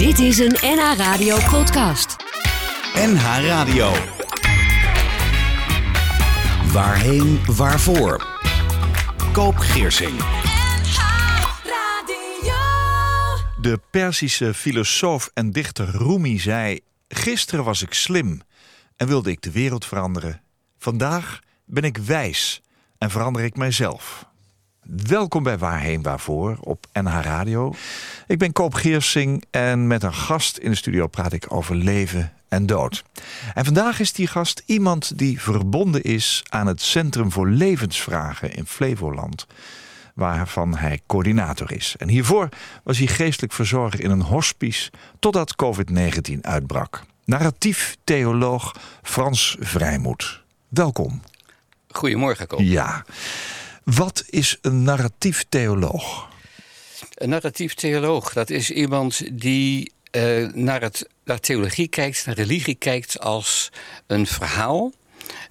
Dit is een NH Radio podcast. NH Radio. Waarheen, waarvoor? Koop Geersing. De Perzische filosoof en dichter Rumi zei: Gisteren was ik slim en wilde ik de wereld veranderen. Vandaag ben ik wijs en verander ik mijzelf. Welkom bij Waarheen Waarvoor op NH Radio. Ik ben Koop Geersing en met een gast in de studio praat ik over leven en dood. En vandaag is die gast iemand die verbonden is aan het Centrum voor Levensvragen in Flevoland waarvan hij coördinator is. En hiervoor was hij geestelijk verzorger in een hospice totdat COVID-19 uitbrak. Narratief theoloog Frans Vrijmoed. Welkom. Goedemorgen, Koop. Ja. Wat is een narratief theoloog? Een narratief theoloog, dat is iemand die uh, naar, het, naar theologie kijkt, naar religie kijkt als een verhaal.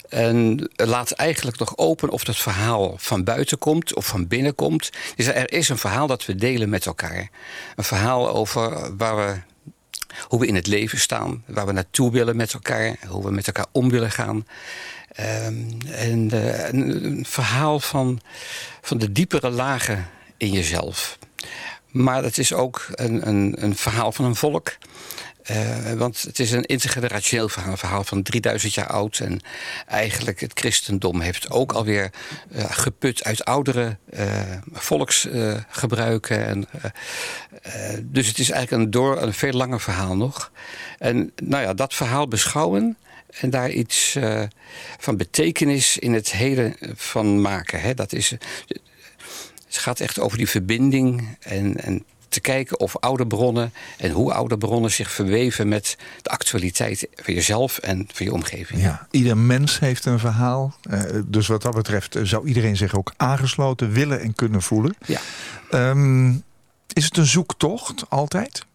En laat eigenlijk nog open of dat verhaal van buiten komt of van binnen komt. Dus er is een verhaal dat we delen met elkaar. Een verhaal over waar we, hoe we in het leven staan, waar we naartoe willen met elkaar, hoe we met elkaar om willen gaan. Um, en uh, een, verhaal van, van de diepere lagen in jezelf. Maar het is ook een, een, een verhaal van een volk. Uh, want het is een intergenerationeel verhaal, een verhaal van 3000 jaar oud. En eigenlijk het christendom heeft ook alweer uh, geput uit oudere volksgebruiken. en, dus het is eigenlijk een, door, een veel langer verhaal nog. En nou ja, dat verhaal beschouwen en daar iets van betekenis in het hele van maken. Hè. Dat is, het gaat echt over die verbinding en, en te kijken of oude bronnen en hoe oude bronnen zich verweven met de actualiteit van jezelf en van je omgeving. Ja, ieder mens heeft een verhaal. Uh, dus wat dat betreft zou iedereen zich ook aangesloten willen en kunnen voelen. Ja. Um, is het een zoektocht altijd?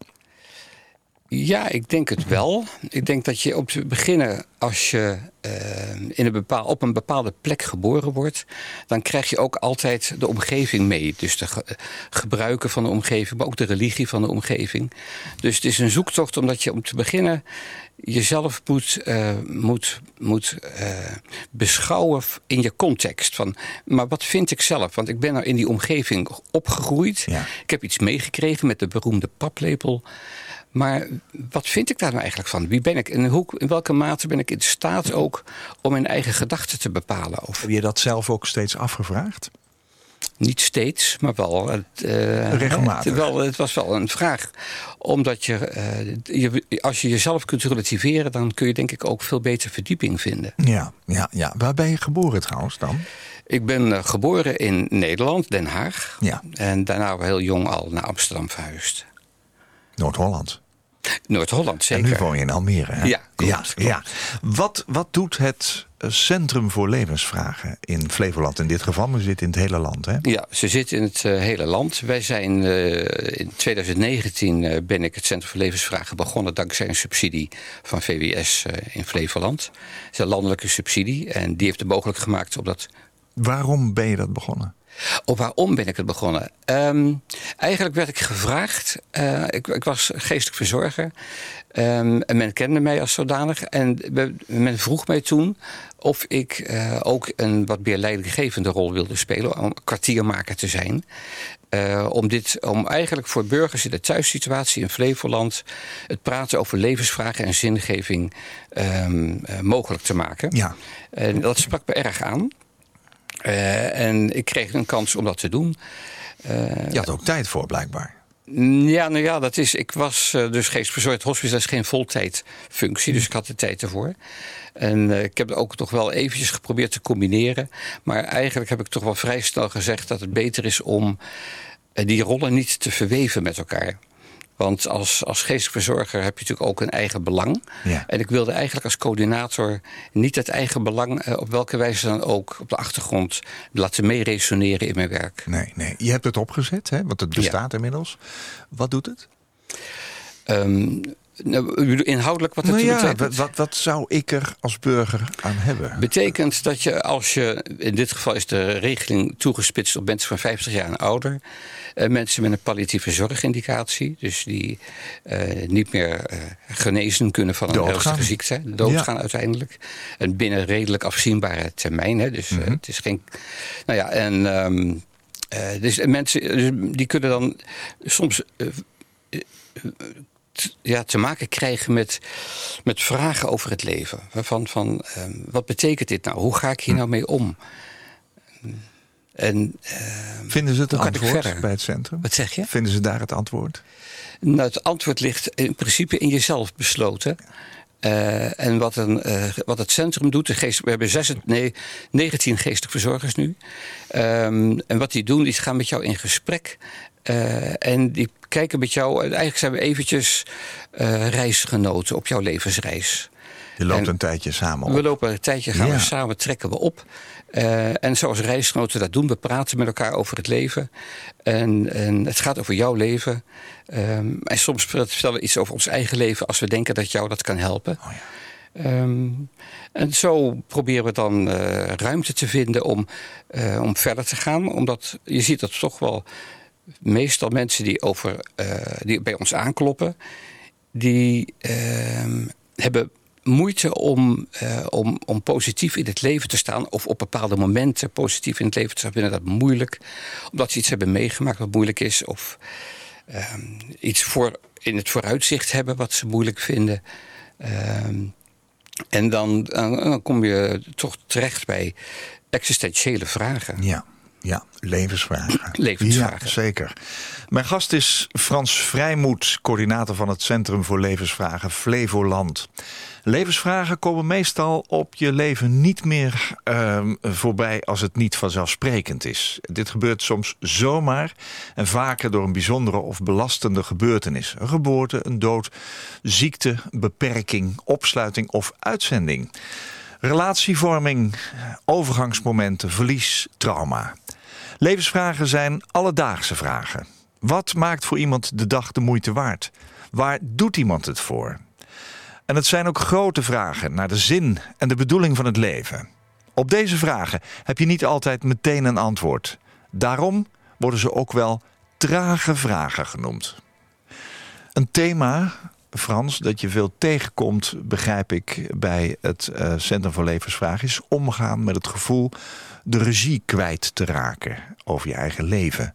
Ja, ik denk het wel. Ik denk dat je op te beginnen, als je uh, in een bepaal, op een bepaalde plek geboren wordt, dan krijg je ook altijd de omgeving mee. Dus de ge gebruiken van de omgeving, maar ook de religie van de omgeving. Dus het is een zoektocht omdat je om te beginnen jezelf moet, uh, moet, moet uh, beschouwen in je context. Van, maar wat vind ik zelf? Want ik ben er in die omgeving opgegroeid. Ja. Ik heb iets meegekregen met de beroemde paplepel. Maar wat vind ik daar nou eigenlijk van? Wie ben ik? En hoe, in welke mate ben ik in staat ook om mijn eigen gedachten te bepalen? Of... Heb je dat zelf ook steeds afgevraagd? Niet steeds, maar wel. Uh, Regelmatig. Het, wel, het was wel een vraag. Omdat je, uh, je, als je jezelf kunt relativeren, dan kun je denk ik ook veel beter verdieping vinden. Ja, ja, ja. waar ben je geboren trouwens dan? Ik ben uh, geboren in Nederland, Den Haag. Ja. En daarna heel jong al naar Amsterdam verhuisd. Noord-Holland. Noord-Holland, zeker. En nu woon je in Almere, hè? Ja, klopt, ja, klopt. ja. Wat, wat doet het Centrum voor Levensvragen in Flevoland in dit geval? Maar ze zit in het hele land, hè? Ja, ze zit in het uh, hele land. Wij zijn uh, in 2019 uh, ben ik het Centrum voor Levensvragen begonnen dankzij een subsidie van VWS in Flevoland. Het is een landelijke subsidie en die heeft het mogelijk gemaakt om dat. Waarom ben je dat begonnen? Op waarom ben ik het begonnen? Um, eigenlijk werd ik gevraagd. Uh, ik, ik, was geestelijk verzorger. Um, en men kende mij als zodanig. En men vroeg mij toen of ik uh, ook een wat meer leidinggevende rol wilde spelen. Om kwartiermaker te zijn. Uh, om, dit, om eigenlijk voor burgers in de thuissituatie in Flevoland... het praten over levensvragen en zingeving um, mogelijk te maken. Ja. En dat sprak me erg aan. Uh, en ik kreeg een kans om dat te doen. Uh, Je had ook tijd voor, blijkbaar. Ja, nou ja, dat is. Ik was uh, dus geestverzorgd hospice, dat is geen voltijdfunctie, dus ik had de tijd ervoor. En uh, ik heb het ook toch wel eventjes geprobeerd te combineren. Maar eigenlijk heb ik toch wel vrij snel gezegd dat het beter is om uh, die rollen niet te verweven met elkaar. Want als, als geestelijk verzorger heb je natuurlijk ook een eigen belang. Ja. En ik wilde eigenlijk als coördinator niet het eigen belang... Uh, op welke wijze dan ook op de achtergrond laten meeresoneren in mijn werk. Nee, nee. Je hebt het opgezet, hè? want het bestaat ja. inmiddels. Wat doet het? Um, inhoudelijk wat het nou ja, betekent? wat, wat, zou ik er als burger aan hebben? Betekent dat je als je, in dit geval is de regeling toegespitst op mensen van 50 jaar en ouder, uh, mensen met een palliatieve zorgindicatie, dus die uh, niet meer uh, genezen kunnen van een ernstige ziekte, doodgaan ja. uiteindelijk. En binnen redelijk afzienbare termijn, hè, dus mm -hmm. het is geen. Nou ja, en. Um, dus mensen dus die kunnen dan soms ja, te maken krijgen met, met vragen over het leven. Van, van um, wat betekent dit nou? Hoe ga ik hier nou mee om? En, uh, Vinden ze het antwoord bij het centrum? Wat zeg je? Vinden ze daar het antwoord? Nou, het antwoord ligt in principe in jezelf besloten. Uh, en wat, een, uh, wat het centrum doet, de geest, we hebben zes, nee, 19 geestelijke verzorgers nu. Um, en wat die doen, die gaan met jou in gesprek. Uh, en die kijken met jou. Eigenlijk zijn we eventjes uh, reisgenoten op jouw levensreis. Je loopt en een tijdje samen op. We lopen een tijdje, gaan ja. we samen, trekken we op. Uh, en zoals reisgenoten dat doen, we praten met elkaar over het leven. En, en het gaat over jouw leven. Um, en soms vertellen we iets over ons eigen leven als we denken dat jou dat kan helpen. Oh ja. Um, en zo proberen we dan uh, ruimte te vinden om, uh, om verder te gaan. Omdat je ziet dat toch wel meestal mensen die, over, uh, die bij ons aankloppen, die uh, hebben moeite om, uh, om, om positief in het leven te staan. Of op bepaalde momenten positief in het leven te staan. Vinden dat moeilijk. Omdat ze iets hebben meegemaakt wat moeilijk is. Of ehm, iets voor, in het vooruitzicht hebben wat ze moeilijk vinden. Ehm, en dan, dan kom je toch terecht bij existentiële vragen. Ja. Ja, levensvragen. Levensvragen. Ja, zeker. Mijn gast is Frans Vrijmoed, coördinator van het Centrum voor Levensvragen Flevoland. Levensvragen komen meestal op je leven niet meer uh, voorbij als het niet vanzelfsprekend is. Dit gebeurt soms zomaar en vaker door een bijzondere of belastende gebeurtenis. Een geboorte, een dood, ziekte, beperking, opsluiting of uitzending. Relatievorming, overgangsmomenten, verlies, trauma. Levensvragen zijn alledaagse vragen. Wat maakt voor iemand de dag de moeite waard? Waar doet iemand het voor? En het zijn ook grote vragen naar de zin en de bedoeling van het leven. Op deze vragen heb je niet altijd meteen een antwoord. Daarom worden ze ook wel trage vragen genoemd. Een thema Frans, dat je veel tegenkomt, begrijp ik, bij het uh, Centrum voor Levensvragen, is omgaan met het gevoel de regie kwijt te raken over je eigen leven.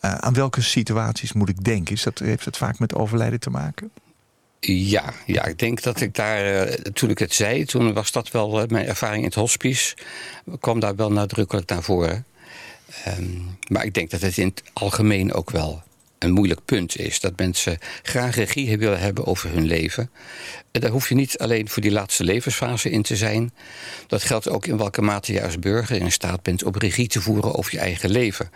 Uh, aan welke situaties moet ik denken? Is dat, heeft het vaak met overlijden te maken? Ja, ja, ik denk dat ik daar, uh, toen ik het zei, toen was dat wel mijn ervaring in het hospice, kwam daar wel nadrukkelijk naar voren. Um, maar ik denk dat het in het algemeen ook wel een moeilijk punt is. Dat mensen graag regie willen hebben over hun leven. En daar hoef je niet alleen voor die laatste levensfase in te zijn. Dat geldt ook in welke mate je als burger in staat bent om regie te voeren over je eigen leven.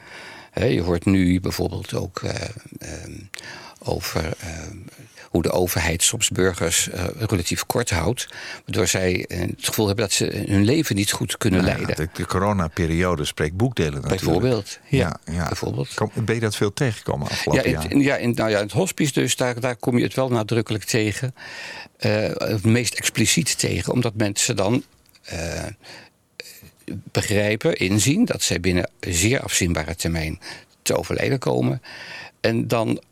je hoort nu bijvoorbeeld ook uh, uh, over uh, hoe de overheid soms burgers uh, relatief kort houdt. Waardoor zij uh, het gevoel hebben dat ze hun leven niet goed kunnen nou, leiden. De, de coronaperiode spreekt boekdelen natuurlijk. Bijvoorbeeld. Ja, ja, ja. Bijvoorbeeld. Kom, ben je dat veel tegengekomen afgelopen ja, in, ja, in, nou ja, in het hospice dus, daar, daar kom je het wel nadrukkelijk tegen. Uh, het meest expliciet tegen, omdat mensen dan begrijpen, inzien... dat zij binnen zeer afzienbare termijn te overlijden komen. En dan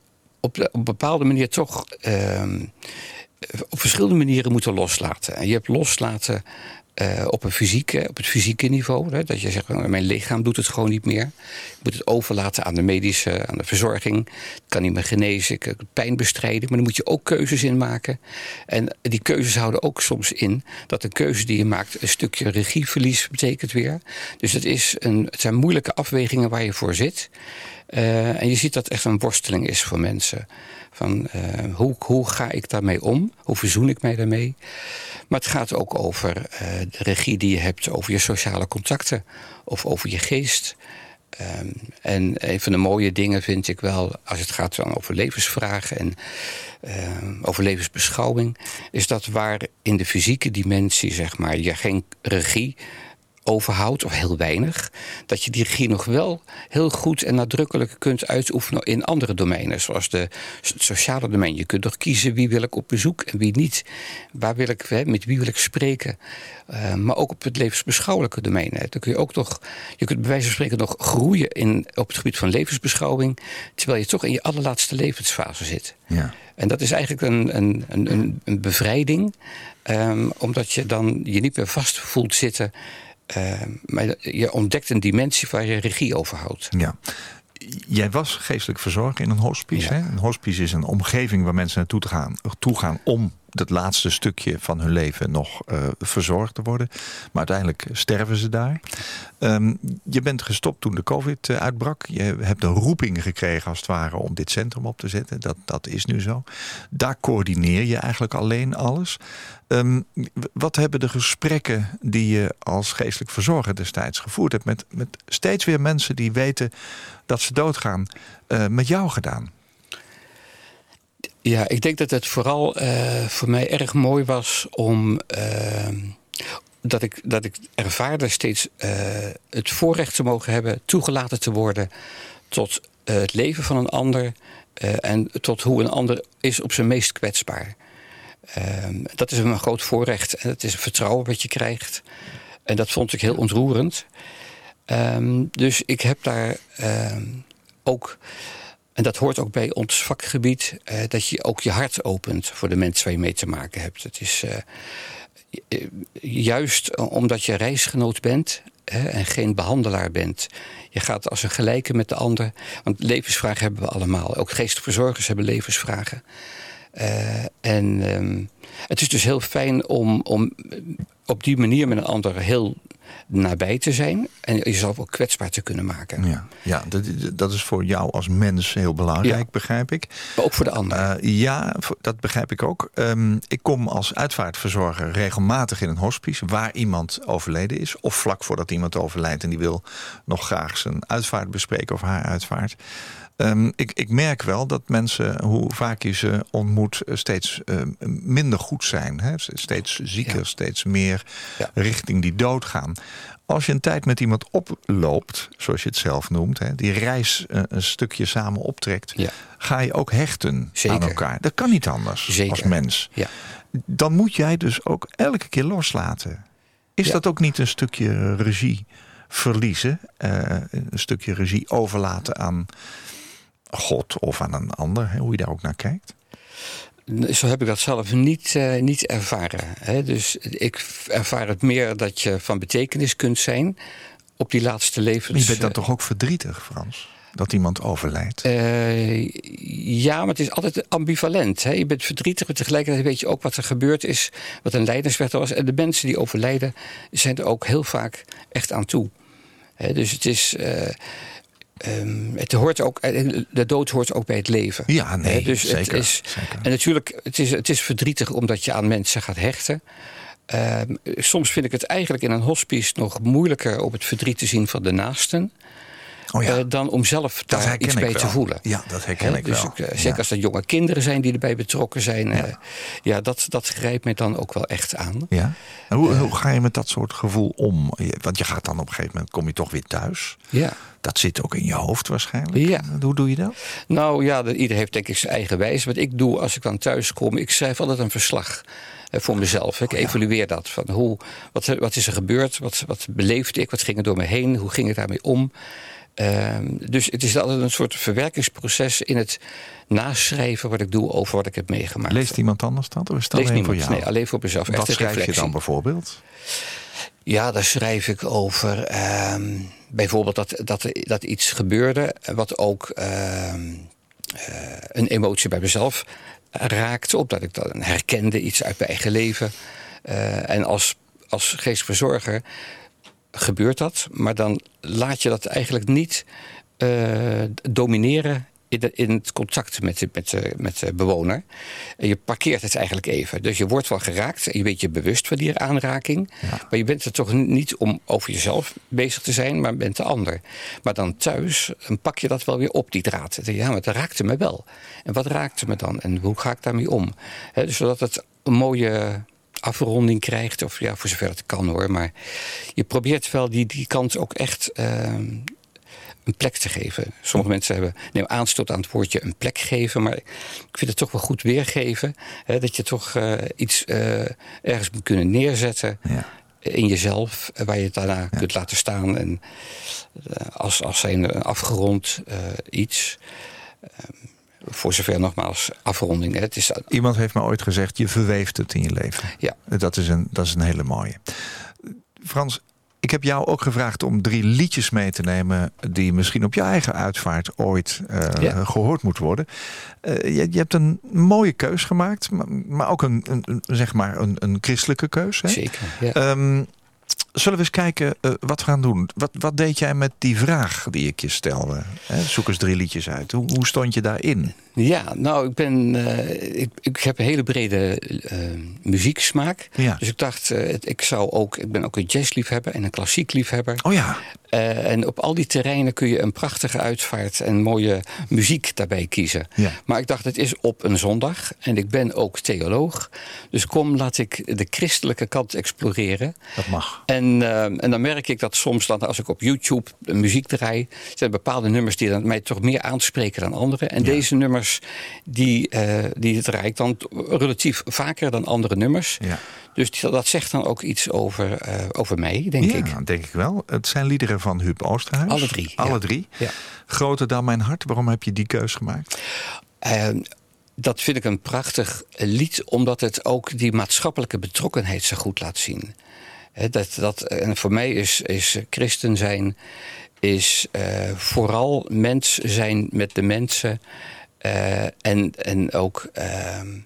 op, een bepaalde manier toch uh, op verschillende manieren moeten loslaten. En je hebt loslaten uh, op, een fysieke, op het fysieke niveau. Hè, dat je zegt, mijn lichaam doet het gewoon niet meer. Ik moet het overlaten aan de medische, aan de verzorging. Ik kan niet meer genezen, ik pijn bestrijden. Maar dan moet je ook keuzes in maken. En die keuzes houden ook soms in dat de keuze die je maakt... een stukje regieverlies betekent weer. Dus het, is een, het zijn moeilijke afwegingen waar je voor zit... Uh, en je ziet dat echt een worsteling is voor mensen. Van, uh, hoe, hoe ga ik daarmee om? Hoe verzoen ik mij daarmee? Maar het gaat ook over uh, de regie die je hebt over je sociale contacten of over je geest. Um, en een van de mooie dingen vind ik wel, als het gaat dan over levensvragen en over levensbeschouwing, is dat waar in de fysieke dimensie, zeg maar, je geen regie overhoudt, of heel weinig, dat je die regie nog wel heel goed en nadrukkelijk kunt uitoefenen in andere domeinen, zoals de, het sociale domein. Je kunt toch kiezen wie wil ik op bezoek en wie niet. Waar wil ik, hè, met wie wil ik spreken. Uh, maar ook op het levensbeschouwelijke domein. Hè. Dan kun je ook toch, je kunt bij wijze van spreken nog groeien in, op het gebied van levensbeschouwing, terwijl je toch in je allerlaatste levensfase zit. Ja. En dat is eigenlijk een, een, een, een bevrijding, um, omdat je dan je niet meer vast voelt zitten uh, maar je ontdekt een dimensie waar je regie over houdt. Ja. Jij was geestelijk verzorger in een hospice. Hè? Een hospice is een omgeving waar mensen naartoe gaan, toe gaan om dat laatste stukje van hun leven nog uh, verzorgd te worden. Maar uiteindelijk sterven ze daar. Um, je bent gestopt toen de COVID uh, uitbrak. Je hebt een roeping gekregen als het ware om dit centrum op te zetten. Dat, dat is nu zo. Daar coördineer je eigenlijk alleen alles. Um, wat hebben de gesprekken die je als geestelijk verzorger destijds gevoerd hebt... met, met steeds weer mensen die weten dat ze doodgaan, uh, met jou gedaan? Ja, ik denk dat het vooral uh, voor mij erg mooi was om. Uh, dat, ik, dat ik ervaarde steeds het voorrecht te mogen hebben toegelaten te worden tot het leven van een ander en tot hoe een ander is op zijn meest kwetsbaar. Ehm, dat is een groot voorrecht en het is een vertrouwen wat je krijgt. En dat vond ik heel ontroerend. Um, dus ik heb daar ehm, ook en dat hoort ook bij ons vakgebied, uh, dat je ook je hart opent voor de mensen waar je mee te maken hebt. Het is uh, juist omdat je reisgenoot bent hè, en geen behandelaar bent. Je gaat als een gelijke met de ander. Want levensvragen hebben we allemaal. Ook geestverzorgers hebben levensvragen. En um, het is dus heel fijn om, om op die manier met een ander heel nabij te zijn en jezelf ook kwetsbaar te kunnen maken. Ja, ja dat, dat is voor jou als mens heel belangrijk, begrijp ik. Maar ook voor de ander. Uh, ja, dat begrijp ik ook. Um, ik kom als uitvaartverzorger regelmatig in een hospice waar iemand overleden is, of vlak voordat iemand overlijdt en die wil nog graag zijn uitvaart bespreken of haar uitvaart. Um, ik, ik, merk wel dat mensen, hoe vaak je ze ontmoet, eh, steeds uh, minder goed zijn. Hè? Steeds zieker, ja. steeds meer ja. richting die dood gaan. Als je een tijd met iemand oploopt, zoals je het zelf noemt, hè, die reis uh, een stukje samen optrekt, ja. ga je ook hechten Zeker. aan elkaar. Dat kan niet anders Zeker. als mens. Dan moet jij dus ook elke keer loslaten. Is dat ook niet een stukje regie verliezen? een stukje regie overlaten aan God of aan een ander, hoe je daar ook naar kijkt? Zo heb ik dat zelf niet, uh, niet ervaren. Hè. Dus ik ervaar het meer dat je van betekenis kunt zijn op die laatste levens. Je bent dan toch ook verdrietig, Frans? Dat iemand overlijdt? Uh, ja, maar het is altijd ambivalent. Hè. Je bent verdrietig, maar tegelijkertijd weet je ook wat er gebeurd is, wat een lijdensweg was. En de mensen die overlijden zijn er ook heel vaak echt aan toe. Hè, dus het is. Uh, Um, het hoort ook, eh, de dood hoort ook bij het leven. Ja, nee, dus zeker, het is, zeker. En natuurlijk, het is, het is verdrietig omdat je aan mensen gaat hechten. Um, soms vind ik het eigenlijk in een hospice nog moeilijker op het verdriet te zien van de naasten. Oh ja. uh, dan om zelf daar iets bij te voelen. Ja, dat herken ik dus wel. Ik, uh, zeker ja. als er jonge kinderen zijn die erbij betrokken zijn. Ja, uh, ja dat, dat grijpt mij dan ook wel echt aan. Ja. En hoe, hoe ga je met dat soort gevoel om? Want je gaat dan op een gegeven moment, kom je toch weer thuis. Ja. Dat zit ook in je hoofd waarschijnlijk. Ja. Hoe doe je dat? Nou ja, ieder heeft denk ik zijn eigen wijze. Wat ik doe als ik dan thuis kom, ik schrijf altijd een verslag voor mezelf. Ik oh, evalueer dat. Van hoe, wat, wat is er gebeurd? Wat, wat beleefde ik? Wat ging er door me heen? Hoe ging ik daarmee om? Uh, dus het is altijd een soort verwerkingsproces in het naschrijven wat ik doe over wat ik heb meegemaakt. Leest iemand anders dat? Of is dat Leest alleen niemand, voor jou? Nee, alleen voor mezelf. Wat schrijf reflectie. je dan bijvoorbeeld? Ja, daar schrijf ik over uh, bijvoorbeeld dat, dat, dat iets gebeurde wat ook uh, een emotie bij mezelf raakte. Omdat ik dan herkende iets uit mijn eigen leven. Uh, en als, als geestverzorger gebeurt dat, maar dan laat je dat eigenlijk niet uh, domineren in, de, in, het contact met de, met, de, met de bewoner. En je parkeert het eigenlijk even. Dus je wordt wel geraakt en je bent je bewust van die aanraking. Ja. Maar je bent er toch niet om over jezelf bezig te zijn, maar bent de ander. Maar dan thuis dan pak je dat wel weer op, die draad. Ja, maar dat raakte me wel. En wat raakte me dan? En hoe ga ik daarmee om? He, dus zodat het een mooie afronding krijgt. Of ja, voor zover het kan hoor. Maar je probeert wel die, die kant ook echt ehm, een plek te geven. Sommige mensen hebben neem aanstoot aan het woordje een plek geven. Maar ik vind het toch wel goed weergeven. Hè, dat je toch eh, iets eh, ergens moet kunnen neerzetten. Ja. In jezelf, eh, waar je het daarna kunt laten staan. En als, als zijn een afgerond iets. Ehm, voor zover nogmaals afronding. Hè. Het is, Iemand heeft me ooit gezegd, je verweeft het in je leven. Ja. Dat is een, dat is een hele mooie. Frans, ik heb jou ook gevraagd om drie liedjes mee te nemen... die misschien op je eigen uitvaart ooit uh, Ja. gehoord moeten worden. Eh, je, je hebt een mooie keus gemaakt, maar, maar ook een, een, een, zeg maar een, een christelijke keus. Hè? zeker. Ja. Ehm, zullen we eens kijken eh, wat we gaan doen? Wat, wat deed jij met die vraag die ik je stelde? Hè? Zoek eens drie liedjes uit. Hoe, hoe stond je daarin? Ja, nou, ik ben. eh, ik, ik heb een hele brede eh, muzieksmaak. Ja. Dus ik dacht, eh, ik zou ook. Ik ben ook een jazzliefhebber en een klassiek liefhebber. Oh ja, en op al die terreinen kun je een prachtige uitvaart en mooie muziek daarbij kiezen. Ja. Maar ik dacht, het is op een zondag en ik ben ook theoloog. Dus kom, laat ik de christelijke kant exploreren. dat mag. En, en dan merk ik dat soms, dan, als ik op YouTube muziek draai, zijn bepaalde nummers die dan mij toch meer aanspreken dan andere. En deze nummers, die, eh, die draai ik dan relatief vaker dan andere nummers. Ja. Dus dat zegt dan ook iets over, eh, over mij, denk ja, ik. denk ik wel. Het zijn liederen van Huub Oosterhuis. Alle drie, Alle ja. drie. Ja. Groter dan mijn hart. Waarom heb je die keus gemaakt? Eh, dat vind ik een prachtig lied, omdat het ook die maatschappelijke betrokkenheid zo goed laat zien. Dat, dat, en voor mij is, is christen zijn is, eh, vooral mens zijn met de mensen. Eh, en, en ook ehm,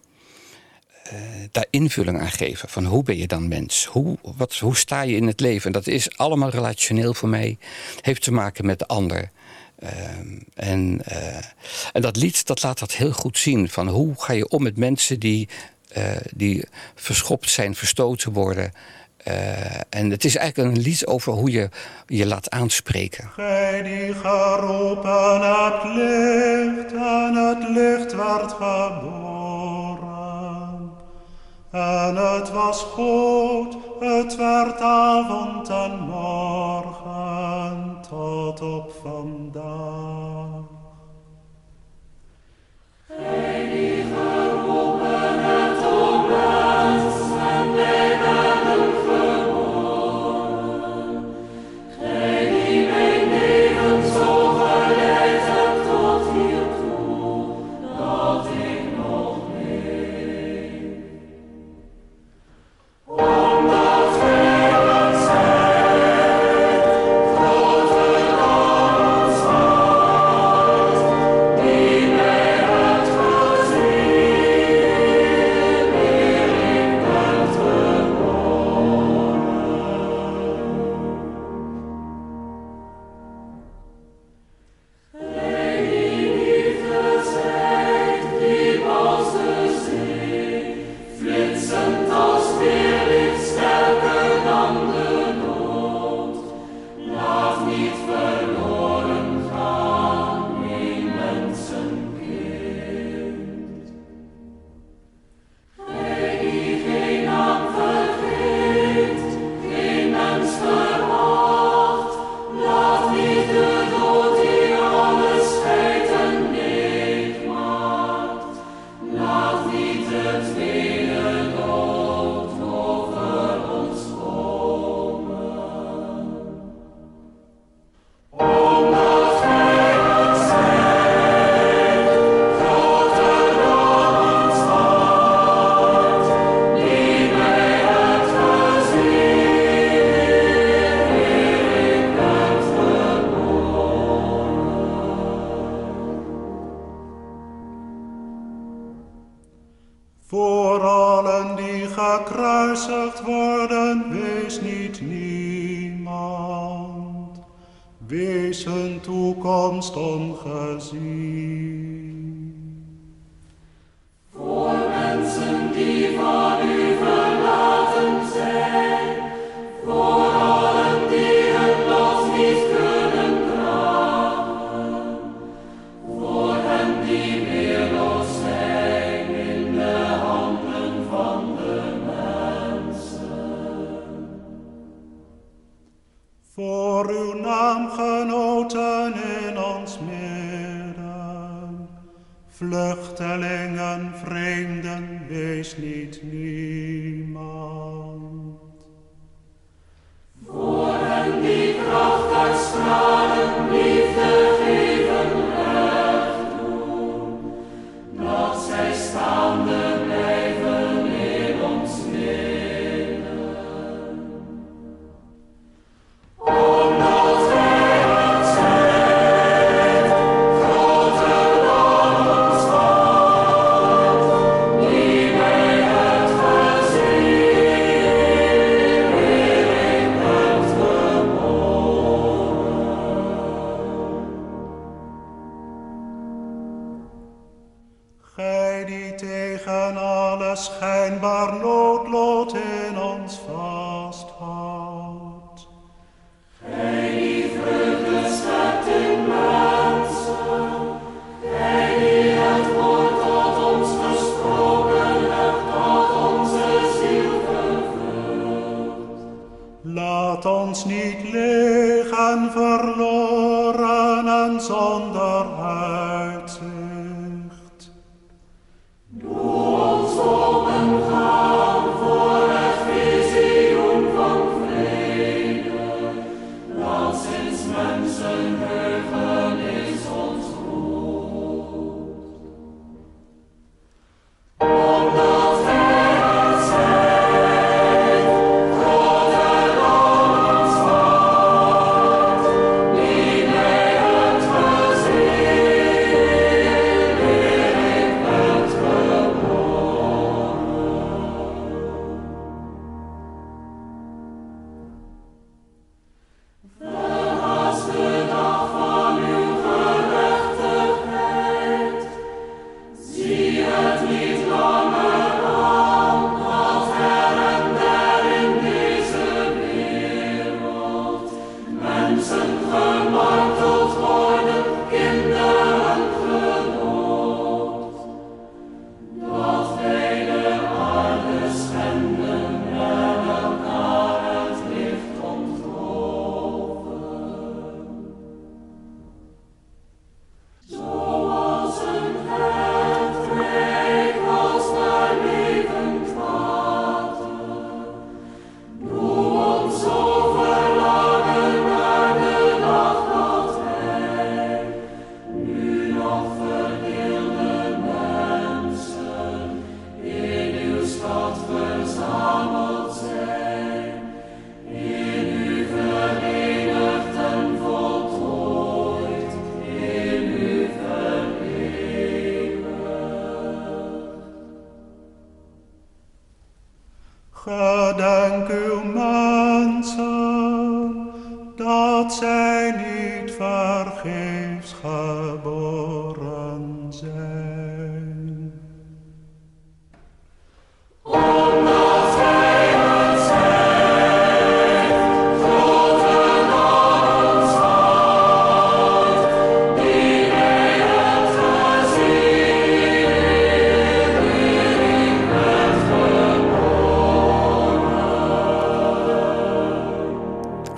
eh, daar invulling aan geven. Van hoe ben je dan mens? Hoe, wat, hoe sta je in het leven? En dat is allemaal relationeel voor mij. Heeft te maken met de ander. Ehm, en, eh, en dat lied dat laat dat heel goed zien. Van hoe ga je om met mensen die, die verschopt zijn, verstoten worden. Eh, en het is eigenlijk een lied over hoe je je laat aanspreken. Gij die geroepen hebt licht en het licht werd geboren. En het was goed, het werd avond en morgen tot op vandaag.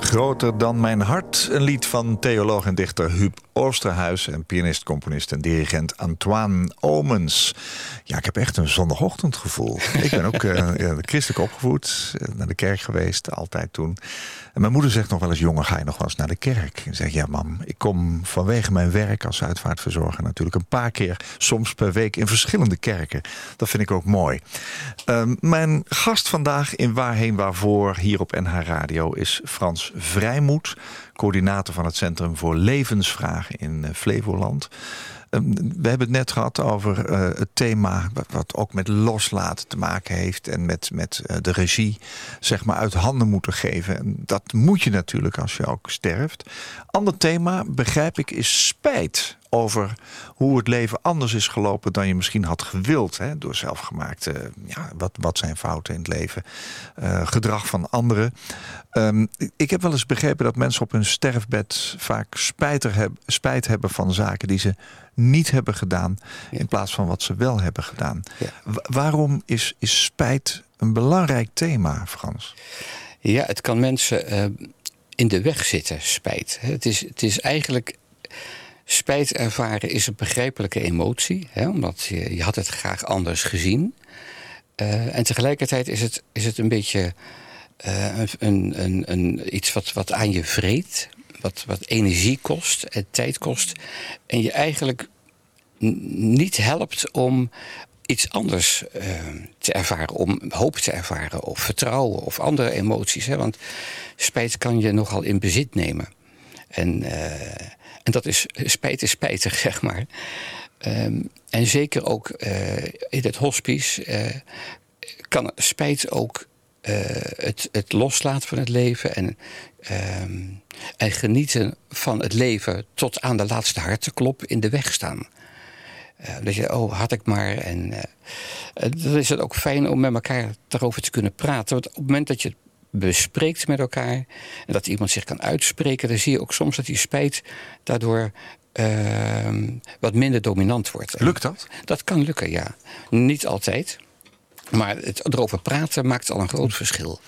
Groter dan mijn hart. Een lied van theoloog en dichter Huub Oosterhuis... en pianist, componist en dirigent Antoine Omens. Ja, ik heb echt een zondagochtendgevoel. ik ben ook eh, christelijk opgevoed, eh, naar de kerk geweest, altijd toen. En mijn moeder zegt nog wel eens... jongen, ga je nog wel eens naar de kerk? En zeg ja mam, ik kom vanwege mijn werk als uitvaartverzorger... natuurlijk een paar keer, soms per week, in verschillende kerken. Dat vind ik ook mooi. Ehm, mijn gast vandaag in Waarheen Waarvoor hier op NH Radio is Frans Vrijmoed, coördinator van het Centrum voor Levensvragen in eh, Flevoland. Ehm, We hebben het net gehad over eh, het thema wat- ook met loslaten te maken heeft en met, met eh, de regie zeg maar uit handen moeten geven. En dat moet je natuurlijk als je ook sterft. Ander thema, begrijp ik, is spijt over hoe het leven anders is gelopen dan je misschien had gewild. Hè, door zelfgemaakte, ja, wat, wat zijn fouten in het leven, eh, gedrag van anderen. Ehm, ik heb wel eens begrepen dat mensen op hun sterfbed vaak spijter heb, spijt hebben van zaken die ze niet hebben gedaan, in plaats van wat ze wel hebben gedaan. Ja. Waarom is, is spijt een belangrijk thema, Frans? Ja, het kan mensen eh, in de weg zitten, spijt. Het is, het is eigenlijk. Spijt ervaren is een begrijpelijke emotie, hè, omdat je, je had het graag anders gezien. Uh, en tegelijkertijd is het, is het een beetje uh, een, een, een, iets wat, wat aan je vreet, wat, wat energie kost en tijd kost. En je eigenlijk niet helpt om iets anders uh, te ervaren, om hoop te ervaren of vertrouwen of andere emoties. Hè? Want spijt kan je nogal in bezit nemen. En, en dat is, spijt is spijtig, zeg maar. Um, en zeker ook uh, in het hospice kan spijt ook het, het loslaten van het leven en, um, en genieten van het leven tot aan de laatste hartenklop in de weg staan. Dat je, oh, had ik maar. En dan is het ook fijn om met elkaar daarover te kunnen praten. Want op het moment dat je bespreekt met elkaar en dat iemand zich kan uitspreken, dan zie je ook soms dat die spijt daardoor uh, wat minder dominant wordt. Lukt dat? Dat kan lukken, ja. Niet altijd. Maar het erover praten maakt al een groot verschil.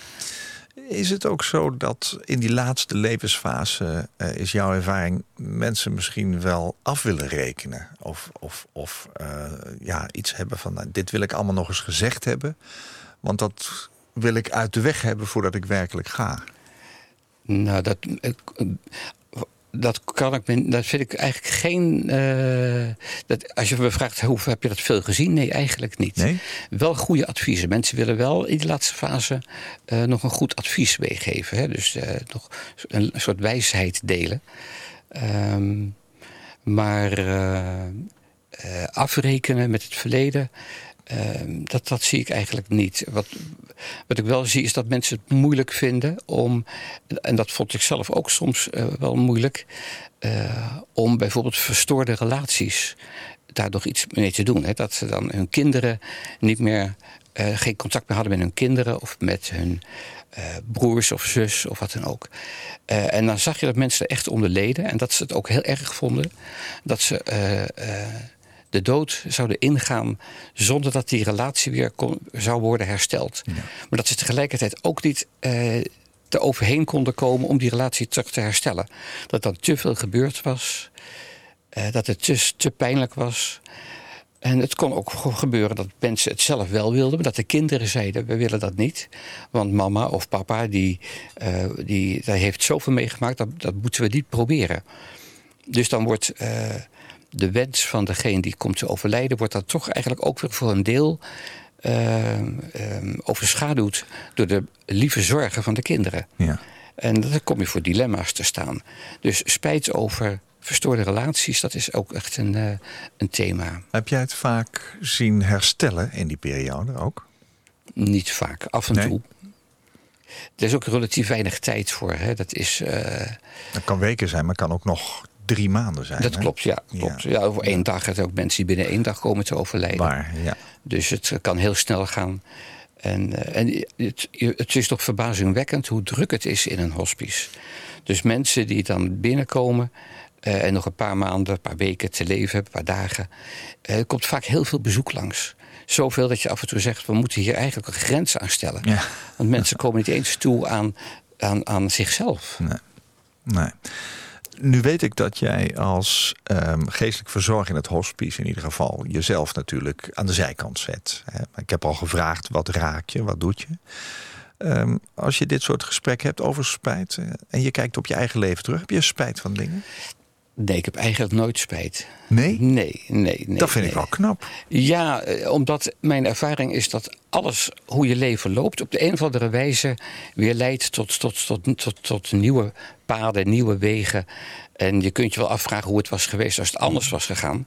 Is het ook zo dat in die laatste levensfase uh, is jouw ervaring mensen misschien wel af willen rekenen? Of, of, of uh, ja, iets hebben van nou, dit wil ik allemaal nog eens gezegd hebben. Want dat wil ik uit de weg hebben voordat ik werkelijk ga. Nou, dat, dat kan ik me, dat vind ik eigenlijk geen. Uh, dat, als je me vraagt, hoe heb je dat veel gezien? Nee, eigenlijk niet. Nee? Wel goede adviezen. Mensen willen wel in de laatste fase uh, nog een goed advies meegeven. Hè? Dus uh, nog een soort wijsheid delen. Um, maar afrekenen met het verleden. Uh, dat, dat zie ik eigenlijk niet. Wat, wat ik wel zie is dat mensen het moeilijk vinden om, en dat vond ik zelf ook soms uh, wel moeilijk, uh, om bijvoorbeeld verstoorde relaties daar nog iets mee te doen. Hè? Dat ze dan hun kinderen niet meer, uh, geen contact meer hadden met hun kinderen of met hun broers of zus of wat dan ook. en dan zag je dat mensen er echt onder leden en dat ze het ook heel erg vonden dat ze de dood zouden ingaan zonder dat die relatie weer kon, zou worden hersteld. Ja. Maar dat ze tegelijkertijd ook niet er overheen konden komen om die relatie terug te herstellen. Dat dan te veel gebeurd was, uh, dat het te, te pijnlijk was. En het kon ook gebeuren dat mensen het zelf wel wilden, maar dat de kinderen zeiden: we willen dat niet. Want mama of papa, die, uh, die, die heeft zoveel meegemaakt, dat, dat moeten we niet proberen. Dus dan wordt de wens van degene die komt te overlijden, wordt dan toch eigenlijk ook weer voor een deel uh, um, overschaduwd door de lieve zorgen van de kinderen. Ja. En dan kom je voor dilemma's te staan. Dus spijt over verstoorde relaties, dat is ook echt een, uh, een thema. Heb jij het vaak zien herstellen in die periode ook? Niet vaak, af en Nee? toe. Er is ook relatief weinig tijd voor. Hè. Dat is. Uh, Dat kan weken zijn, maar kan ook nog drie maanden zijn. dat hè? klopt, ja. Klopt. Ja. over één dag. Het ook mensen die binnen één dag komen te overlijden. Waar, ja. Dus het kan heel snel gaan. En, uh, en het, het, is toch verbazingwekkend hoe druk het is in een hospice. Dus mensen die dan binnenkomen uh, en nog een paar maanden, een paar weken te leven hebben, een paar dagen. Uh, er komt vaak heel veel bezoek langs. Zoveel dat je af en toe zegt, we moeten hier eigenlijk een grens aan stellen. Ja. Want mensen komen niet eens toe aan, aan, aan zichzelf. Nee. nee. Nu weet ik dat jij als um, geestelijk verzorger in het hospice in ieder geval jezelf natuurlijk aan de zijkant zet. Hè. Ik heb al gevraagd, wat raak je, wat doet je? Um, als je dit soort gesprekken hebt over spijt uh, en je kijkt op je eigen leven terug, heb je spijt van dingen? Nee, ik heb eigenlijk nooit spijt. Nee? Nee, nee, nee. Dat vind nee. ik wel knap. Ja, omdat mijn ervaring is dat alles hoe je leven loopt... op de een of andere wijze weer leidt tot, tot, tot, tot, tot nieuwe paden, nieuwe wegen. En je kunt je wel afvragen hoe het was geweest als het anders was gegaan.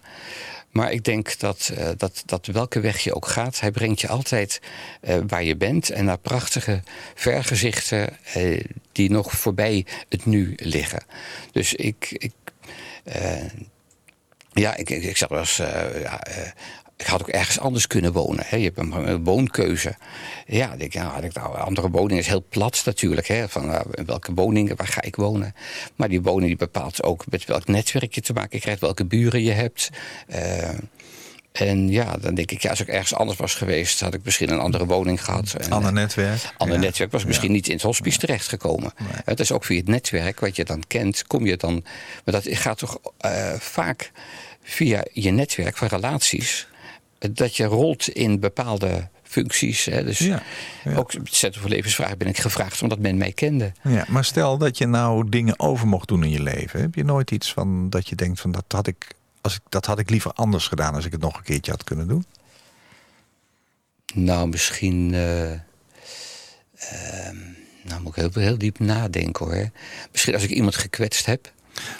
Maar ik denk dat, uh, dat, dat welke weg je ook gaat, hij brengt je altijd uh, waar je bent en naar prachtige vergezichten uh, die nog voorbij het nu liggen. Dus ik. ik ja, ik, ik, ik zeg wel eens. ja, ik had ook ergens anders kunnen wonen. Hè. Je hebt een, een woonkeuze. Ja, denk, ja had ik nou, andere woning is heel plat natuurlijk. Hè. Van uh, welke woning, waar ga ik wonen? Maar die woning die bepaalt ook met welk netwerk je te maken krijgt, welke buren je hebt. Uh, En ja, dan denk ik, ja, als ik ergens anders was geweest, had ik misschien een andere woning gehad. En, Ander eh, netwerk. ander Ja. netwerk was misschien niet in het hospice terechtgekomen. Het is ook via het netwerk wat je dan kent, kom je dan. Maar dat gaat toch eh, vaak via je netwerk van relaties. Dat je rolt in bepaalde functies. Hè. Dus Ja, ja. ook het Centrum voor Levensvragen ben ik gevraagd omdat men mij kende. Ja, maar stel dat je nou dingen over mocht doen in je leven. Heb je nooit iets van dat je denkt van dat had ik, als ik, dat had ik liever anders gedaan als ik het nog een keertje had kunnen doen? Nou, misschien. eh, ehm, nou, moet ik heel, heel diep nadenken hoor. Misschien als ik iemand gekwetst heb.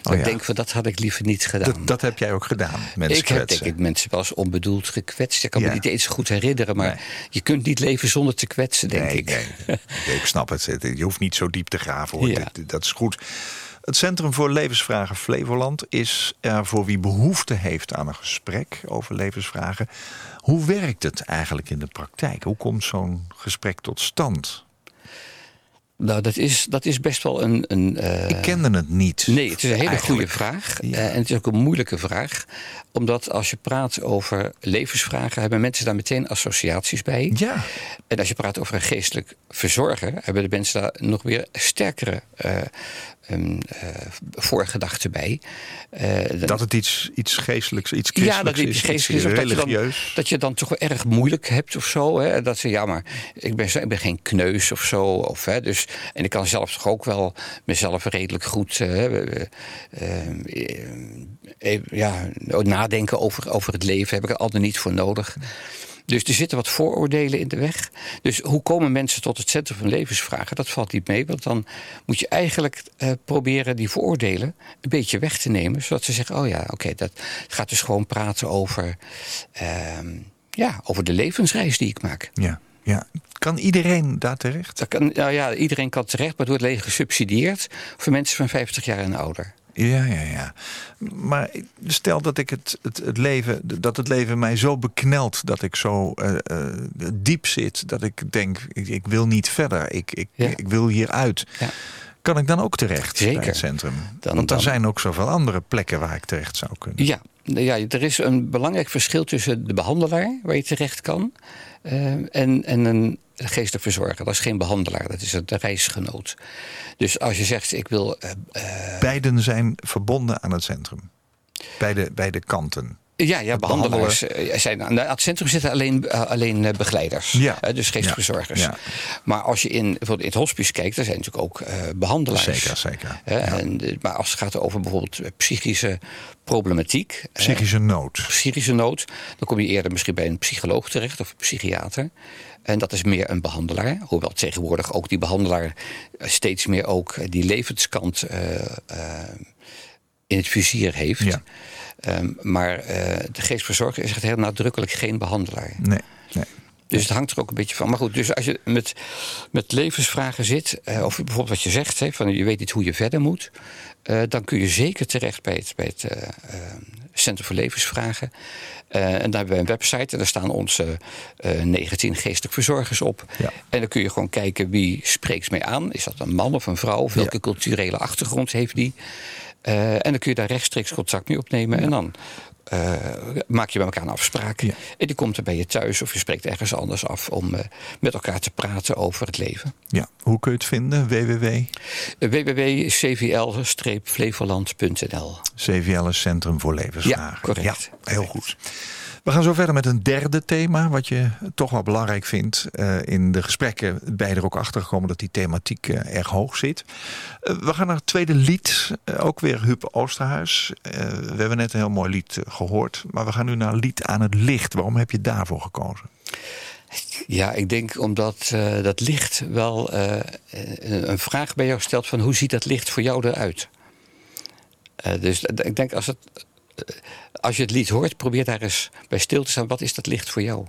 Oh ik ja. denk van dat had ik liever niet gedaan. Dat, dat heb jij ook gedaan, mensen ik heb denk ik mensen wel eens onbedoeld gekwetst. Ik kan Ja. me niet eens goed herinneren, maar Nee. je kunt niet leven zonder te kwetsen, denk nee, ik. Nee, ik snap het. Je hoeft niet zo diep te graven. Hoor. Ja. Dat is goed. Het Centrum voor Levensvragen Flevoland is er voor wie behoefte heeft aan een gesprek over levensvragen. Hoe werkt het eigenlijk in de praktijk? Hoe komt zo'n gesprek tot stand? Nou, dat is, dat is best wel een. een eh, Ik kende het niet. Nee, het is een hele goede vraag. Ja. Eh, en het is ook een moeilijke vraag. Omdat als je praat over levensvragen, hebben mensen daar meteen associaties bij. Ja, En als je praat over een geestelijk verzorger, hebben de mensen daar nog weer sterkere eh, ehm, eh, voorgedachten bij. Eh, dat het iets, iets geestelijks, iets ja, christelijks dat is, iets geestelijks iets is. Of dat je, dan, religieus. dat je dan toch wel erg moeilijk hebt of zo. Hè? Dat ze, ja, maar ik ben, ik ben geen kneus of zo. Of, hè, dus, en ik kan zelf toch ook wel mezelf redelijk goed eh, eh, eh, eh, ja, nadenken over, over het leven. Heb ik er altijd niet voor nodig. Dus er zitten wat vooroordelen in de weg. Dus hoe komen mensen tot het centrum van levensvragen? Dat valt niet mee. Want dan moet je eigenlijk eh, proberen die vooroordelen een beetje weg te nemen. Zodat ze zeggen: oh ja, oké, dat gaat dus gewoon praten over, ehm, ja, over de levensreis die ik maak. Ja, ja. Kan iedereen daar terecht? Dat kan, nou ja, iedereen kan terecht, maar het wordt alleen gesubsidieerd voor mensen van 50 jaar en ouder. Ja, ja, ja. Maar stel dat ik het, het, het leven, dat het leven mij zo beknelt dat ik zo eh, eh, diep zit dat ik denk, ik, ik wil niet verder, ik, ik, Ja. ik wil hieruit. Ja. Kan ik dan ook terecht Zeker. bij het centrum? Dan- Want er dan- zijn ook zoveel andere plekken waar ik terecht zou kunnen. Ja, ja, er is een belangrijk verschil tussen de behandelaar, waar je terecht kan, en, en een geestelijk verzorger. Dat is geen behandelaar, dat is een reisgenoot. Dus als je zegt, ik wil. eh, eh, Beiden zijn verbonden aan het centrum. Beide, beide kanten. Ja, ja, behandelaars eh, zijn. Aan het centrum zitten alleen, eh, alleen eh, begeleiders, Ja. dus geestverzorgers. Ja. Maar als je in, bijvoorbeeld in het hospice kijkt, daar zijn natuurlijk ook eh, behandelaars. Zeker, zeker. En, maar als het gaat over bijvoorbeeld psychische problematiek, Psychische nood. psychische nood, dan kom je eerder misschien bij een psycholoog terecht of een psychiater. En dat is meer een behandelaar. Hoewel tegenwoordig ook die behandelaar eh, steeds meer ook die levenskant in het vizier heeft. Ja. Ehm, maar eh, de geestverzorger is echt heel nadrukkelijk geen behandelaar. Nee, nee. Dus het hangt er ook een beetje van. Maar goed, dus als je met, met levensvragen zit, eh, of bijvoorbeeld wat je zegt, hè, van je weet niet hoe je verder moet, eh, dan kun je zeker terecht bij het, bij het Centrum voor Levensvragen. En daar hebben we een website en daar staan onze eh 19 geestelijk verzorgers op. Ja. En dan kun je gewoon kijken wie spreekt mij aan. Is dat een man of een vrouw? Of welke Ja. culturele achtergrond heeft die? Eh, en dan kun je daar rechtstreeks contact mee opnemen. En dan eh, maak je bij elkaar een afspraak. Ja. En die komt er bij je thuis of je spreekt ergens anders af om eh, met elkaar te praten over het leven. Ja. Hoe kun je het vinden? www. Uh, www.cvl-flevoland.nl CVL is Centrum voor Levensvragen. Ja, correct. Ja, heel goed. We gaan zo verder met een derde thema, wat je toch wel belangrijk vindt. Eh, in de gesprekken je er ook achter gekomen dat die thematiek eh, erg hoog zit. Eh, we gaan naar het tweede lied, ook weer Huub Oosterhuis. We hebben net een heel mooi lied eh, gehoord, maar we gaan nu naar Lied aan het Licht. Waarom heb je daarvoor gekozen? Ja, ik denk omdat dat licht wel een vraag bij jou stelt van hoe ziet dat licht voor jou eruit? Dus ik denk als, het, als je het lied hoort, probeer daar eens bij stil te staan. Wat is dat licht voor jou?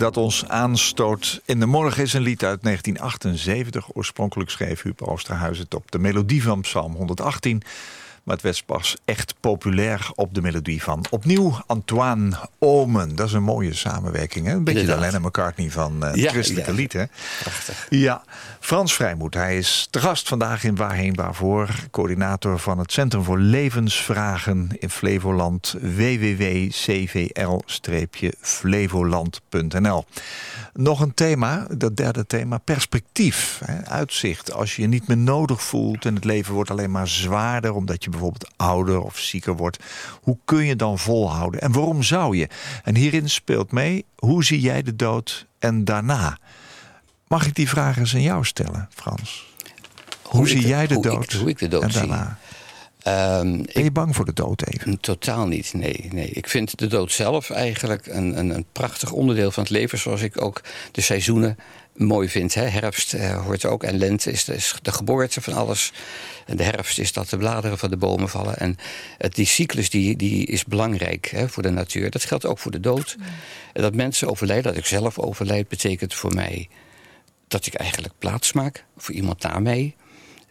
Dat ons aanstoot in de morgen is een lied uit 1978. Oorspronkelijk schreef Huub Oosterhuis het op de melodie van Psalm 118. Maar het werd pas echt populair op de melodie van opnieuw Antoine Omen. Dat is een mooie samenwerking. Hè? Een beetje Inderdaad. de Lennon McCartney van het Ja, christelijke ja. lied. Hè? Prachtig. Ja, Frans Vrijmoed. Hij is te gast vandaag in Waarheen Waarvoor. Coördinator van het Centrum voor Levensvragen in Flevoland. www.cvl-flevoland.nl Nog een thema, dat derde thema, perspectief. Hè, uitzicht. Als je je niet meer nodig voelt en het leven wordt alleen maar zwaarder... omdat je bijvoorbeeld ouder of zieker wordt. Hoe kun je dan volhouden? En waarom zou je? En hierin speelt mee, hoe zie jij de dood en daarna? Mag ik die vraag eens aan jou stellen, Frans? Hoe, zie de- jij de hoe ik- dood? hoe ik de dood en zie? daarna? Ehm, Ben je bang voor de dood even? totaal niet, nee, nee. Ik vind de dood zelf eigenlijk een, een, een prachtig onderdeel van het leven... zoals ik ook de seizoenen mooi vind. Hè. Herfst eh, hoort ook en lente is de, is de geboorte van alles. En de herfst is dat de bladeren van de bomen vallen. En het, die cyclus die, die is belangrijk hè, voor de natuur. Dat geldt ook voor de dood. En dat mensen overlijden, dat ik zelf overlijd... betekent voor mij dat ik eigenlijk plaats maak voor iemand na mij.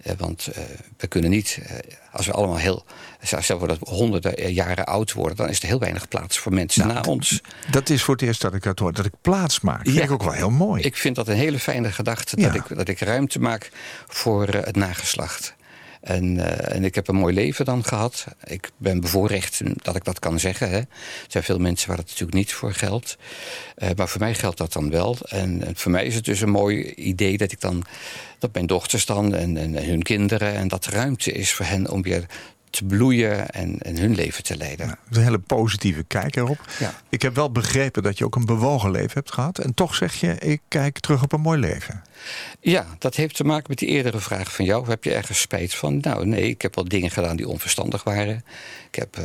Eh, want eh, we kunnen niet, eh, als we allemaal heel, stel voor dat we honderden jaren oud worden, dan is er heel weinig plaats voor mensen Nou, na ons. Dat is voor het eerst dat ik dat hoor. Dat ik plaats maak. Vind Ja. ik ook wel heel mooi. Ik vind dat een hele fijne gedachte, Ja. dat, ik, dat ik ruimte maak voor het nageslacht. En, eh, en ik heb een mooi leven dan gehad. Ik ben bevoorrecht dat ik dat kan zeggen. Hè. Er zijn veel mensen waar het natuurlijk niet voor geldt. Eh, maar voor mij geldt dat dan wel. En, en voor mij is het dus een mooi idee dat ik dan... dat mijn dochters dan en, en hun kinderen... en dat ruimte is voor hen om weer te bloeien en, en hun leven te leiden. Dat is een hele positieve kijk erop. Ja. Ik heb wel begrepen dat je ook een bewogen leven hebt gehad. En toch zeg je, ik kijk terug op een mooi leven. Ja, dat heeft te maken met die eerdere vraag van jou. Heb je ergens spijt van? Nou, nee, ik heb wel dingen gedaan die onverstandig waren. Ik, heb, eh,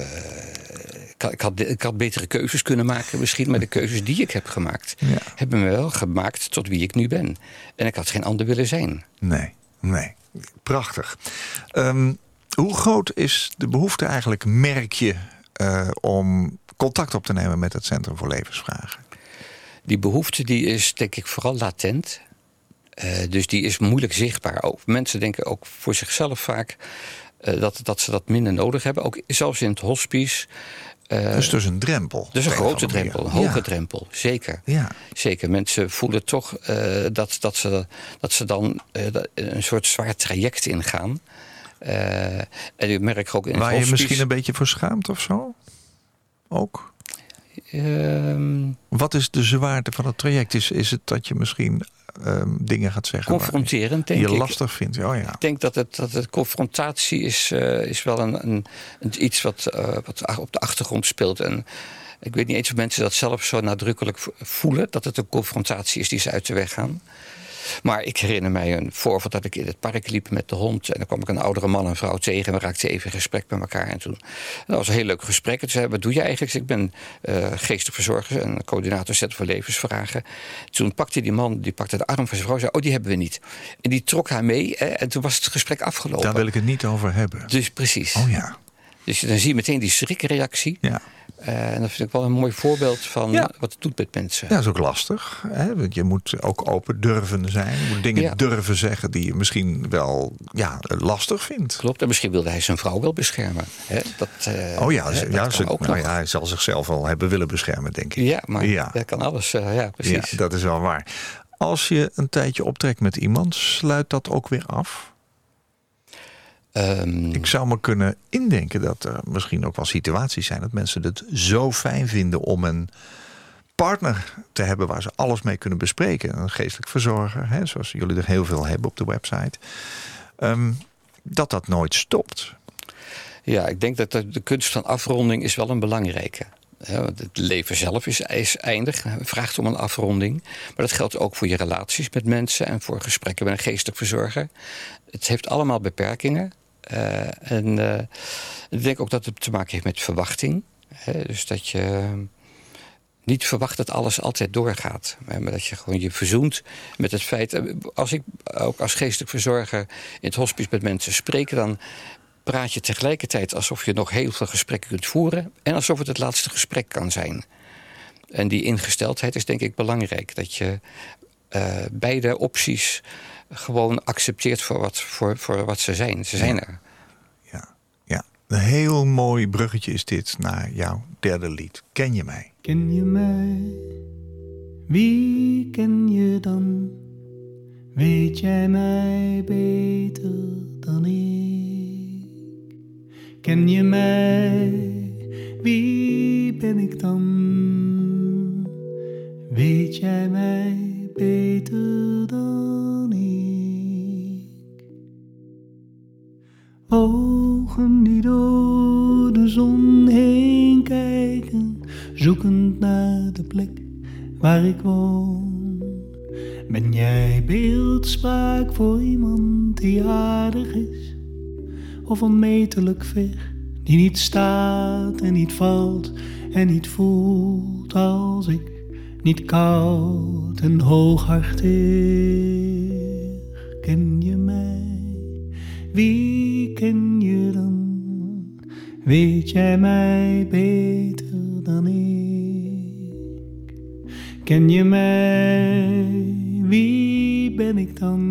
ik, had, ik, had, ik had betere keuzes kunnen maken misschien... maar de keuzes die ik heb gemaakt... Ja. hebben me wel gemaakt tot wie ik nu ben. En ik had geen ander willen zijn. Nee, nee. Prachtig. Ehm, hoe groot is de behoefte eigenlijk, merk je, eh, om contact op te nemen met het Centrum voor Levensvragen? Die behoefte die is denk ik vooral latent. Eh, dus die is moeilijk zichtbaar. Ook, mensen denken ook voor zichzelf vaak... eh, dat, dat ze dat minder nodig hebben. Ook zelfs in het hospice... dus dus een drempel. Dus een grote drempel, een hoge Ja. drempel, zeker. Ja. Zeker, mensen voelen toch dat, dat, ze, dat ze dan een soort zwaar traject ingaan. Eh, en merk ook in Waar je misschien een beetje voor schaamt of zo? Ook? ehm, Wat is de zwaarte van het traject? Is, is het dat je misschien ehm, dingen gaat zeggen confronterend, denk je ik. lastig vindt? Oh ja. Ik denk dat het, dat het confrontatie is, eh, is wel een, een, iets wat, eh, wat op de achtergrond speelt. En ik weet niet eens of mensen dat zelf zo nadrukkelijk vo- voelen... dat het een confrontatie is die ze uit de weg gaan. Maar ik herinner mij een voorval dat ik in het park liep met de hond. En dan kwam ik een oudere man en vrouw tegen. En we raakten even in gesprek met elkaar. En toen dat was een heel leuk gesprek. En toen zei wat doe je eigenlijk? Ik ben eh geestelijk verzorger en coördinator Zet voor Levensvragen. Toen pakte die man die pakte de arm van zijn vrouw en zei, oh, die hebben we niet. En die trok haar mee. Hè, en toen was het gesprek afgelopen. Daar wil ik het niet over hebben. Dus precies. Oh ja. Dus dan zie je meteen die schrikreactie. Ja. Eh, en dat vind ik wel een mooi voorbeeld van Ja. wat het doet met mensen. Ja, dat is ook lastig. Hè? Want je moet ook open durven zijn. Je moet dingen Ja. durven zeggen die je misschien wel ja, lastig vindt. Klopt, en misschien wilde hij zijn vrouw wel beschermen. Hè? Dat, eh, Oh ja, hè, ja, ze, ook nou ja, hij zal zichzelf wel hebben willen beschermen, denk ik. Ja, maar Ja. dat kan alles. eh, ja, precies. Ja, dat is wel waar. Als je een tijdje optrekt met iemand, sluit dat ook weer af? Ehm, Ik zou me kunnen indenken dat er misschien ook wel situaties zijn dat mensen het zo fijn vinden om een partner te hebben waar ze alles mee kunnen bespreken. Een geestelijk verzorger, hè, zoals jullie er heel veel hebben op de website. Ehm, dat dat nooit stopt. ja, ik denk dat de, kunst van afronding is wel een belangrijke. Het leven zelf is, is eindig, vraagt om een afronding. Maar dat geldt ook voor je relaties met mensen en voor gesprekken met een geestelijk verzorger. Het heeft allemaal beperkingen. Eh, en eh, ik denk ook dat het te maken heeft met verwachting. Hè, dus dat je niet verwacht dat alles altijd doorgaat. Maar dat je gewoon je verzoent met het feit. eh, Als ik ook als geestelijk verzorger in het hospice met mensen spreek, dan praat je tegelijkertijd alsof je nog heel veel gesprekken kunt voeren. En alsof het het laatste gesprek kan zijn. En die ingesteldheid is denk ik belangrijk. Dat je eh, beide opties gewoon accepteert voor wat, voor, voor wat ze zijn. Ze zijn er. Ja, ja. Een heel mooi bruggetje is dit naar jouw derde lied. Ken je mij? Ken je mij? Wie ken je dan? Weet jij mij beter dan ik? Ken je mij? Wie ben ik dan? Weet jij mij beter zoekend naar de plek waar ik woon. Ben jij beeldspraak voor iemand die aardig is? Of onmetelijk ver, die niet staat en niet valt en niet voelt als ik, niet koud en hooghartig? Ken je mij? Wie ken je dan? Weet jij mij beter dan ik? Ken je mij? Wie ben ik dan?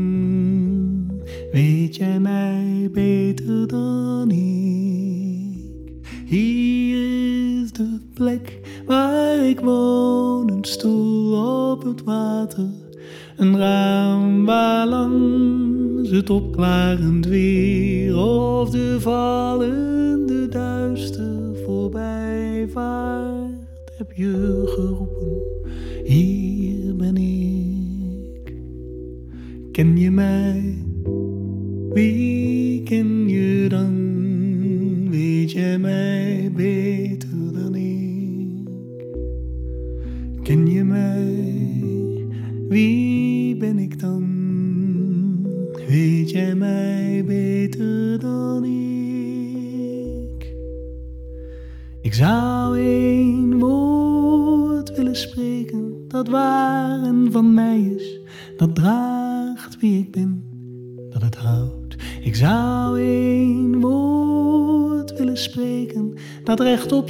Weet jij mij beter dan ik? Hier is de plek waar ik woon, een stoel op het water, een raam waar langs het opklarend weer of de vallende duister voorbij vaart, heb je geroepen, hier ben ik. Ken je mij? Wie ken je dan?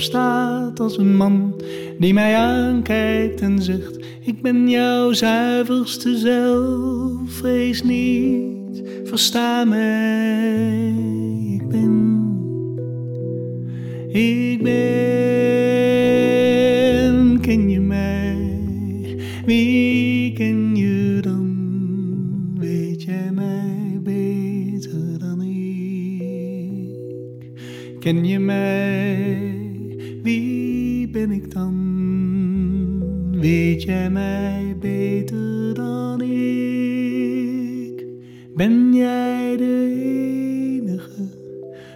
Staat als een man die mij aankijkt en zegt: Ik ben jouw zuiverste zelf, vrees niet, versta mij. Ik ben, ik ben, ken je mij? Wie ken je dan? Weet jij mij beter dan ik? Ken je mij? Weet jij mij beter dan ik? Ben jij de enige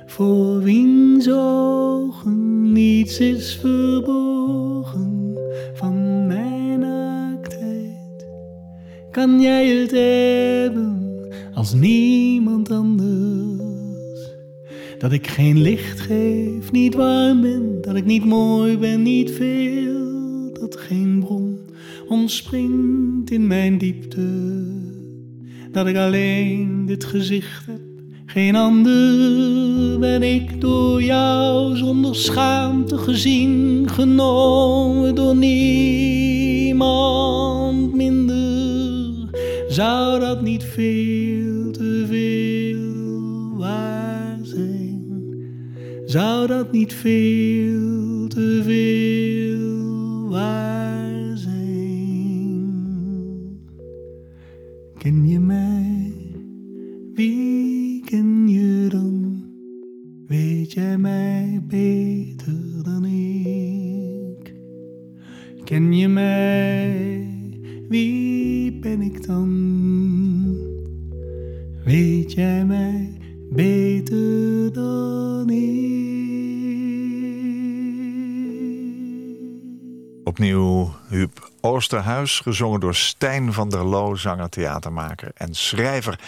voor wiens ogen niets is verborgen van mijn naaktheid? Kan jij het hebben als niemand anders? Dat ik geen licht geef, niet warm ben, dat ik niet mooi ben, niet veel, dat geen bron ontspringt in mijn diepte, dat ik alleen dit gezicht heb, geen ander ben ik door jou zonder schaamte gezien, genomen door niemand minder. Zou dat niet veel te veel waar zijn? Zou dat niet veel te veel Oosterhuis, gezongen door Stijn van der Loo, zanger, theatermaker en schrijver.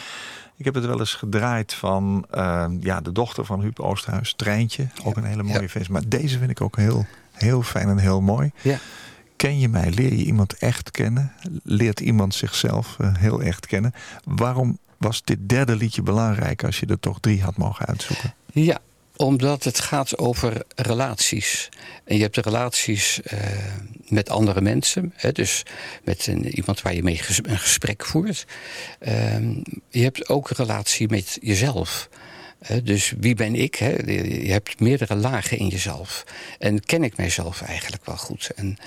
Ik heb het wel eens gedraaid van eh, ja, de dochter van Huub Oosterhuis, Treintje. Ook een hele mooie ja. feest. Maar deze vind ik ook heel, heel fijn en heel mooi. Ja. Ken je mij? Leer je iemand echt kennen? Leert iemand zichzelf eh, heel echt kennen? Waarom was dit derde liedje belangrijk als je er toch drie had mogen uitzoeken? Ja, Omdat het gaat over relaties. En je hebt de relaties eh, met andere mensen. Hè, dus met een, iemand waar je mee een gesprek voert. Ehm, je hebt ook een relatie met jezelf. Dus wie ben ik? Hè? Je je hebt meerdere lagen in jezelf. En ken ik mijzelf eigenlijk wel goed? En,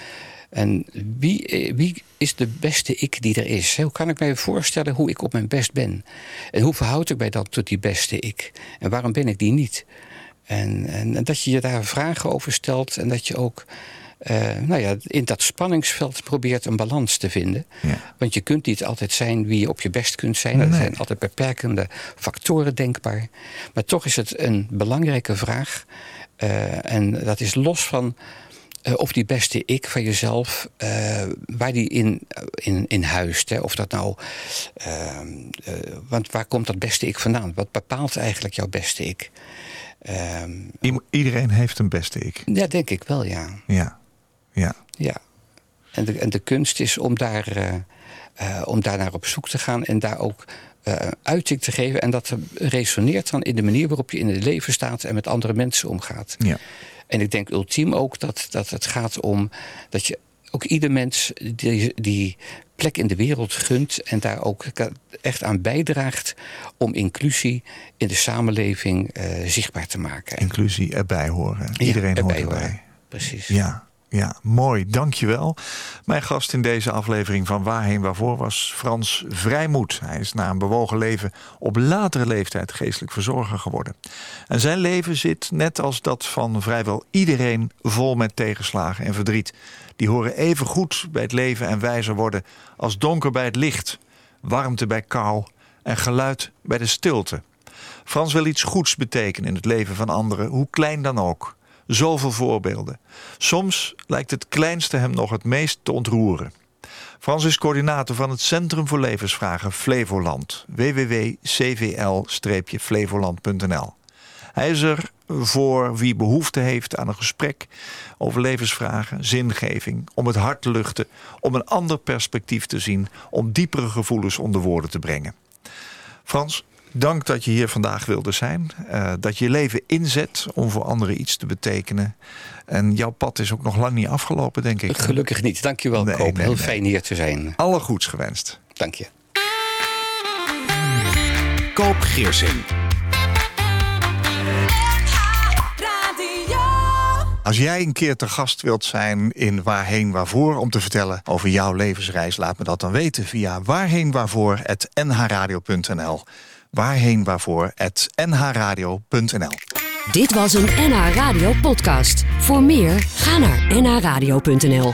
en wie, eh, wie is de beste ik die er is? Hoe kan ik mij voorstellen hoe ik op mijn best ben? En hoe verhoud ik mij dan tot die beste ik? En waarom ben ik die niet? En, en, en dat je je daar vragen over stelt en dat je ook eh, nou ja, in dat spanningsveld probeert een balans te vinden. Ja. Want je kunt niet altijd zijn wie je op je best kunt zijn. Er zijn altijd beperkende factoren denkbaar. Maar toch is het een belangrijke vraag. Eh, en dat is los van eh, of die beste ik van jezelf, waar die in, in, in huist. Hè? Of dat nou. want waar komt dat beste ik vandaan? Wat bepaalt eigenlijk jouw beste ik? Ehm, Iedereen heeft een beste ik. ja, denk ik wel, ja. Ja. Ja. Ja. En de, en de kunst is om daar, eh, eh, om daar naar op zoek te gaan en daar ook eh, uiting te geven. En dat resoneert dan in de manier waarop je in het leven staat en met andere mensen omgaat. Ja. En ik denk ultiem ook dat, dat het gaat om dat je ook ieder mens die, die plek in de wereld gunt en daar ook echt aan bijdraagt om inclusie in de samenleving eh, zichtbaar te maken. Inclusie erbij horen. Ja, Iedereen hoort erbij erbij. horen. Precies. Ja, ja, mooi. Dankjewel. Mijn gast in deze aflevering van Waarheen Waarvoor was Frans Vrijmoed. Hij is na een bewogen leven op latere leeftijd geestelijk verzorger geworden. En zijn leven zit, net als dat van vrijwel iedereen, vol met tegenslagen en verdriet. Die horen even goed bij het leven en wijzer worden als donker bij het licht, warmte bij kou en geluid bij de stilte. Frans wil iets goeds betekenen in het leven van anderen, hoe klein dan ook. Zoveel voorbeelden. Soms lijkt het kleinste hem nog het meest te ontroeren. Frans is coördinator van het Centrum voor Levensvragen Flevoland. www.cvl-flevoland.nl Hij is er voor wie behoefte heeft aan een gesprek over levensvragen, zingeving, om het hart te luchten, om een ander perspectief te zien, om diepere gevoelens onder woorden te brengen. Frans, dank dat je hier vandaag wilde zijn. Eh, dat je je leven inzet om voor anderen iets te betekenen. En jouw pad is ook nog lang niet afgelopen, denk ik. Gelukkig niet. Dankjewel, Nee, Koop. nee, Heel nee. fijn hier te zijn. Alle goeds gewenst. Dank je. Koop Geersing. Als jij een keer te gast wilt zijn in Waarheen Waarvoor om te vertellen over jouw levensreis, laat me dat dan weten via waarheenwaarvoor@nhradio.nl. Waarheenwaarvoor@nhradio.nl. Dit was een NH Radio podcast. Voor meer, ga naar nhradio.nl.